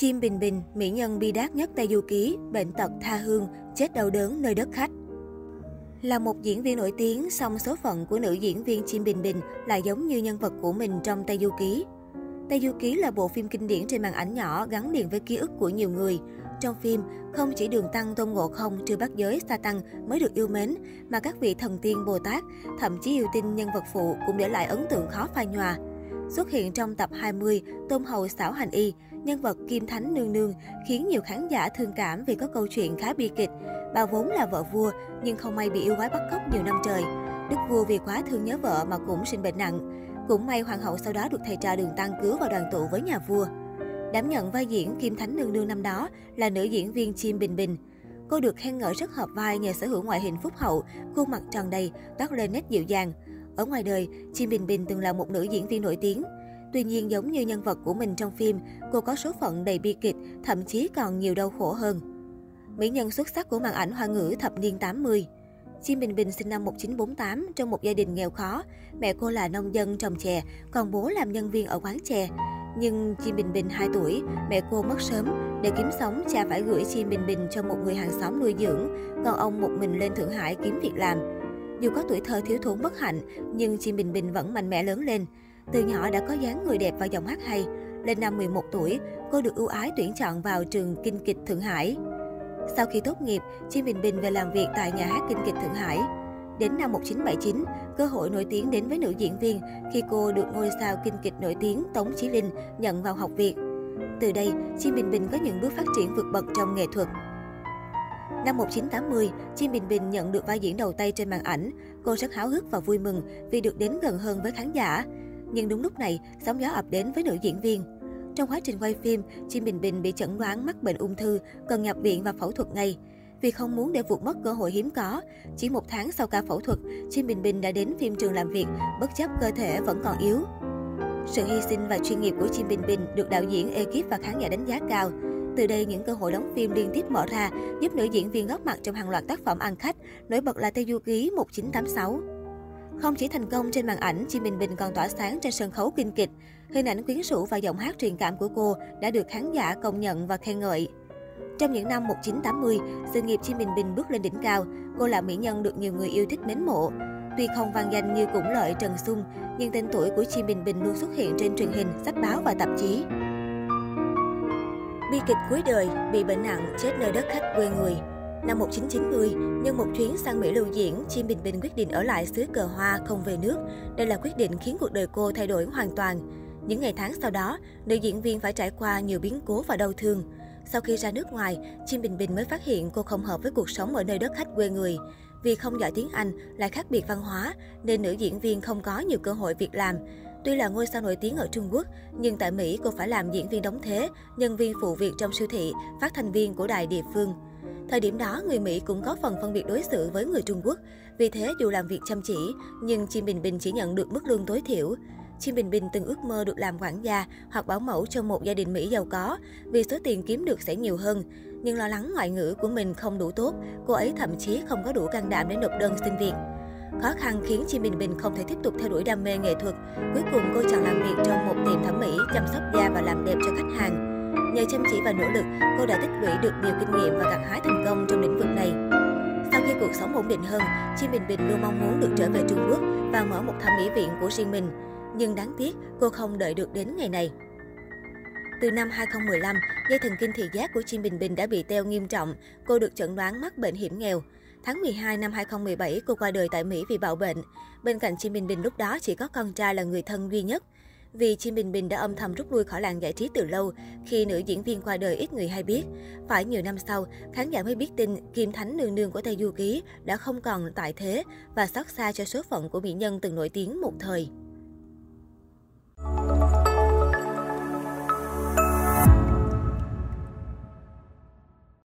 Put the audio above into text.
Chim Bình Bình, mỹ nhân bi đát nhất Tây Du Ký, bệnh tật tha hương, chết đau đớn nơi đất khách. Là một diễn viên nổi tiếng, song số phận của nữ diễn viên Chim Bình Bình lại giống như nhân vật của mình trong Tây Du Ký. Tây Du Ký là bộ phim kinh điển trên màn ảnh nhỏ gắn liền với ký ức của nhiều người. Trong phim, không chỉ Đường Tăng Tôn Ngộ Không trừ bát giới Sa Tăng mới được yêu mến, mà các vị thần tiên Bồ Tát, thậm chí yêu tinh nhân vật phụ cũng để lại ấn tượng khó phai nhòa. Xuất hiện trong tập 20, Tôn Hầu xảo hành y, nhân vật Kim Thánh Nương Nương khiến nhiều khán giả thương cảm vì có câu chuyện khá bi kịch. Bà vốn là vợ vua, nhưng không may bị yêu quái bắt cóc nhiều năm trời. Đức vua vì quá thương nhớ vợ mà cũng sinh bệnh nặng. Cũng may hoàng hậu sau đó được thầy trò đường tăng cứu và đoàn tụ với nhà vua. Đảm nhận vai diễn Kim Thánh Nương Nương năm đó là nữ diễn viên Chim Bình Bình. Cô được khen ngợi rất hợp vai nhờ sở hữu ngoại hình phúc hậu, khuôn mặt tròn đầy, toát lên nét dịu dàng. Ở ngoài đời, Chim Bình Bình từng là một nữ diễn viên nổi tiếng. Tuy nhiên, giống như nhân vật của mình trong phim, cô có số phận đầy bi kịch, thậm chí còn nhiều đau khổ hơn. Mỹ nhân xuất sắc của màn ảnh hoa ngữ thập niên 80 Chim Bình Bình sinh năm 1948 trong một gia đình nghèo khó. Mẹ cô là nông dân trồng chè, còn bố làm nhân viên ở quán chè. Nhưng Chim Bình Bình 2 tuổi, mẹ cô mất sớm. Để kiếm sống, cha phải gửi Chim Bình Bình cho một người hàng xóm nuôi dưỡng, còn ông một mình lên Thượng Hải kiếm việc làm. Dù có tuổi thơ thiếu thốn bất hạnh, nhưng chị Bình Bình vẫn mạnh mẽ lớn lên. Từ nhỏ đã có dáng người đẹp và giọng hát hay. Lên năm 11 tuổi, cô được ưu ái tuyển chọn vào trường kinh kịch Thượng Hải. Sau khi tốt nghiệp, chị Bình Bình về làm việc tại nhà hát kinh kịch Thượng Hải. Đến năm 1979, cơ hội nổi tiếng đến với nữ diễn viên khi cô được ngôi sao kinh kịch nổi tiếng Tống Chí Linh nhận vào học viện. Từ đây, Chi Bình Bình có những bước phát triển vượt bậc trong nghệ thuật. Năm 1980, Chim Bình Bình nhận được vai diễn đầu tay trên màn ảnh. Cô rất háo hức và vui mừng vì được đến gần hơn với khán giả. Nhưng đúng lúc này, sóng gió ập đến với nữ diễn viên. Trong quá trình quay phim, Chim Bình Bình bị chẩn đoán mắc bệnh ung thư, cần nhập viện và phẫu thuật ngay. Vì không muốn để vụt mất cơ hội hiếm có, chỉ một tháng sau ca phẫu thuật, Chim Bình Bình đã đến phim trường làm việc, bất chấp cơ thể vẫn còn yếu. Sự hy sinh và chuyên nghiệp của Chim Bình Bình được đạo diễn, ekip và khán giả đánh giá cao. Từ đây, những cơ hội đóng phim liên tiếp mở ra, giúp nữ diễn viên góp mặt trong hàng loạt tác phẩm ăn khách, nổi bật là Tây Du Ký 1986. Không chỉ thành công trên màn ảnh, Chi Bình Bình còn tỏa sáng trên sân khấu kinh kịch. Hình ảnh quyến rũ và giọng hát truyền cảm của cô đã được khán giả công nhận và khen ngợi. Trong những năm 1980, sự nghiệp Chi Bình Bình bước lên đỉnh cao, cô là mỹ nhân được nhiều người yêu thích mến mộ. Tuy không vang danh như Cũng Lợi Trần Xuân, nhưng tên tuổi của Chi Bình Bình luôn xuất hiện trên truyền hình, sách báo và tạp chí. Bi kịch cuối đời, bị bệnh nặng, chết nơi đất khách quê người. Năm 1990, nhân một chuyến sang Mỹ lưu diễn, Chim Bình Bình quyết định ở lại xứ cờ hoa không về nước. Đây là quyết định khiến cuộc đời cô thay đổi hoàn toàn. Những ngày tháng sau đó, nữ diễn viên phải trải qua nhiều biến cố và đau thương. Sau khi ra nước ngoài, Chim Bình Bình mới phát hiện cô không hợp với cuộc sống ở nơi đất khách quê người. Vì không giỏi tiếng Anh, lại khác biệt văn hóa, nên nữ diễn viên không có nhiều cơ hội việc làm. Tuy là ngôi sao nổi tiếng ở Trung Quốc, nhưng tại Mỹ cô phải làm diễn viên đóng thế, nhân viên phụ việc trong siêu thị, phát thanh viên của đài địa phương. Thời điểm đó, người Mỹ cũng có phần phân biệt đối xử với người Trung Quốc. Vì thế, dù làm việc chăm chỉ, nhưng Chim Bình Bình chỉ nhận được mức lương tối thiểu. Chim Bình Bình từng ước mơ được làm quản gia hoặc bảo mẫu cho một gia đình Mỹ giàu có, vì số tiền kiếm được sẽ nhiều hơn. Nhưng lo lắng ngoại ngữ của mình không đủ tốt, cô ấy thậm chí không có đủ can đảm để nộp đơn xin việc. Khó khăn khiến Chi Bình Bình không thể tiếp tục theo đuổi đam mê nghệ thuật. Cuối cùng cô chọn làm việc trong một tiệm thẩm mỹ, chăm sóc da và làm đẹp cho khách hàng. Nhờ chăm chỉ và nỗ lực, cô đã tích lũy được nhiều kinh nghiệm và gặt hái thành công trong lĩnh vực này. Sau khi cuộc sống ổn định hơn, Chi Bình Bình luôn mong muốn được trở về Trung Quốc và mở một thẩm mỹ viện của riêng mình. Nhưng đáng tiếc, cô không đợi được đến ngày này. Từ năm 2015, dây thần kinh thị giác của Chim Bình Bình đã bị teo nghiêm trọng. Cô được chẩn đoán mắc bệnh hiểm nghèo. Tháng 12 năm 2017, cô qua đời tại Mỹ vì bạo bệnh. Bên cạnh Chim Bình Bình lúc đó chỉ có con trai là người thân duy nhất. Vì Chim Bình Bình đã âm thầm rút lui khỏi làng giải trí từ lâu, khi nữ diễn viên qua đời ít người hay biết. Phải nhiều năm sau, khán giả mới biết tin Kim Thánh nương nương của Tây Du Ký đã không còn tại thế và xót xa cho số phận của mỹ nhân từng nổi tiếng một thời.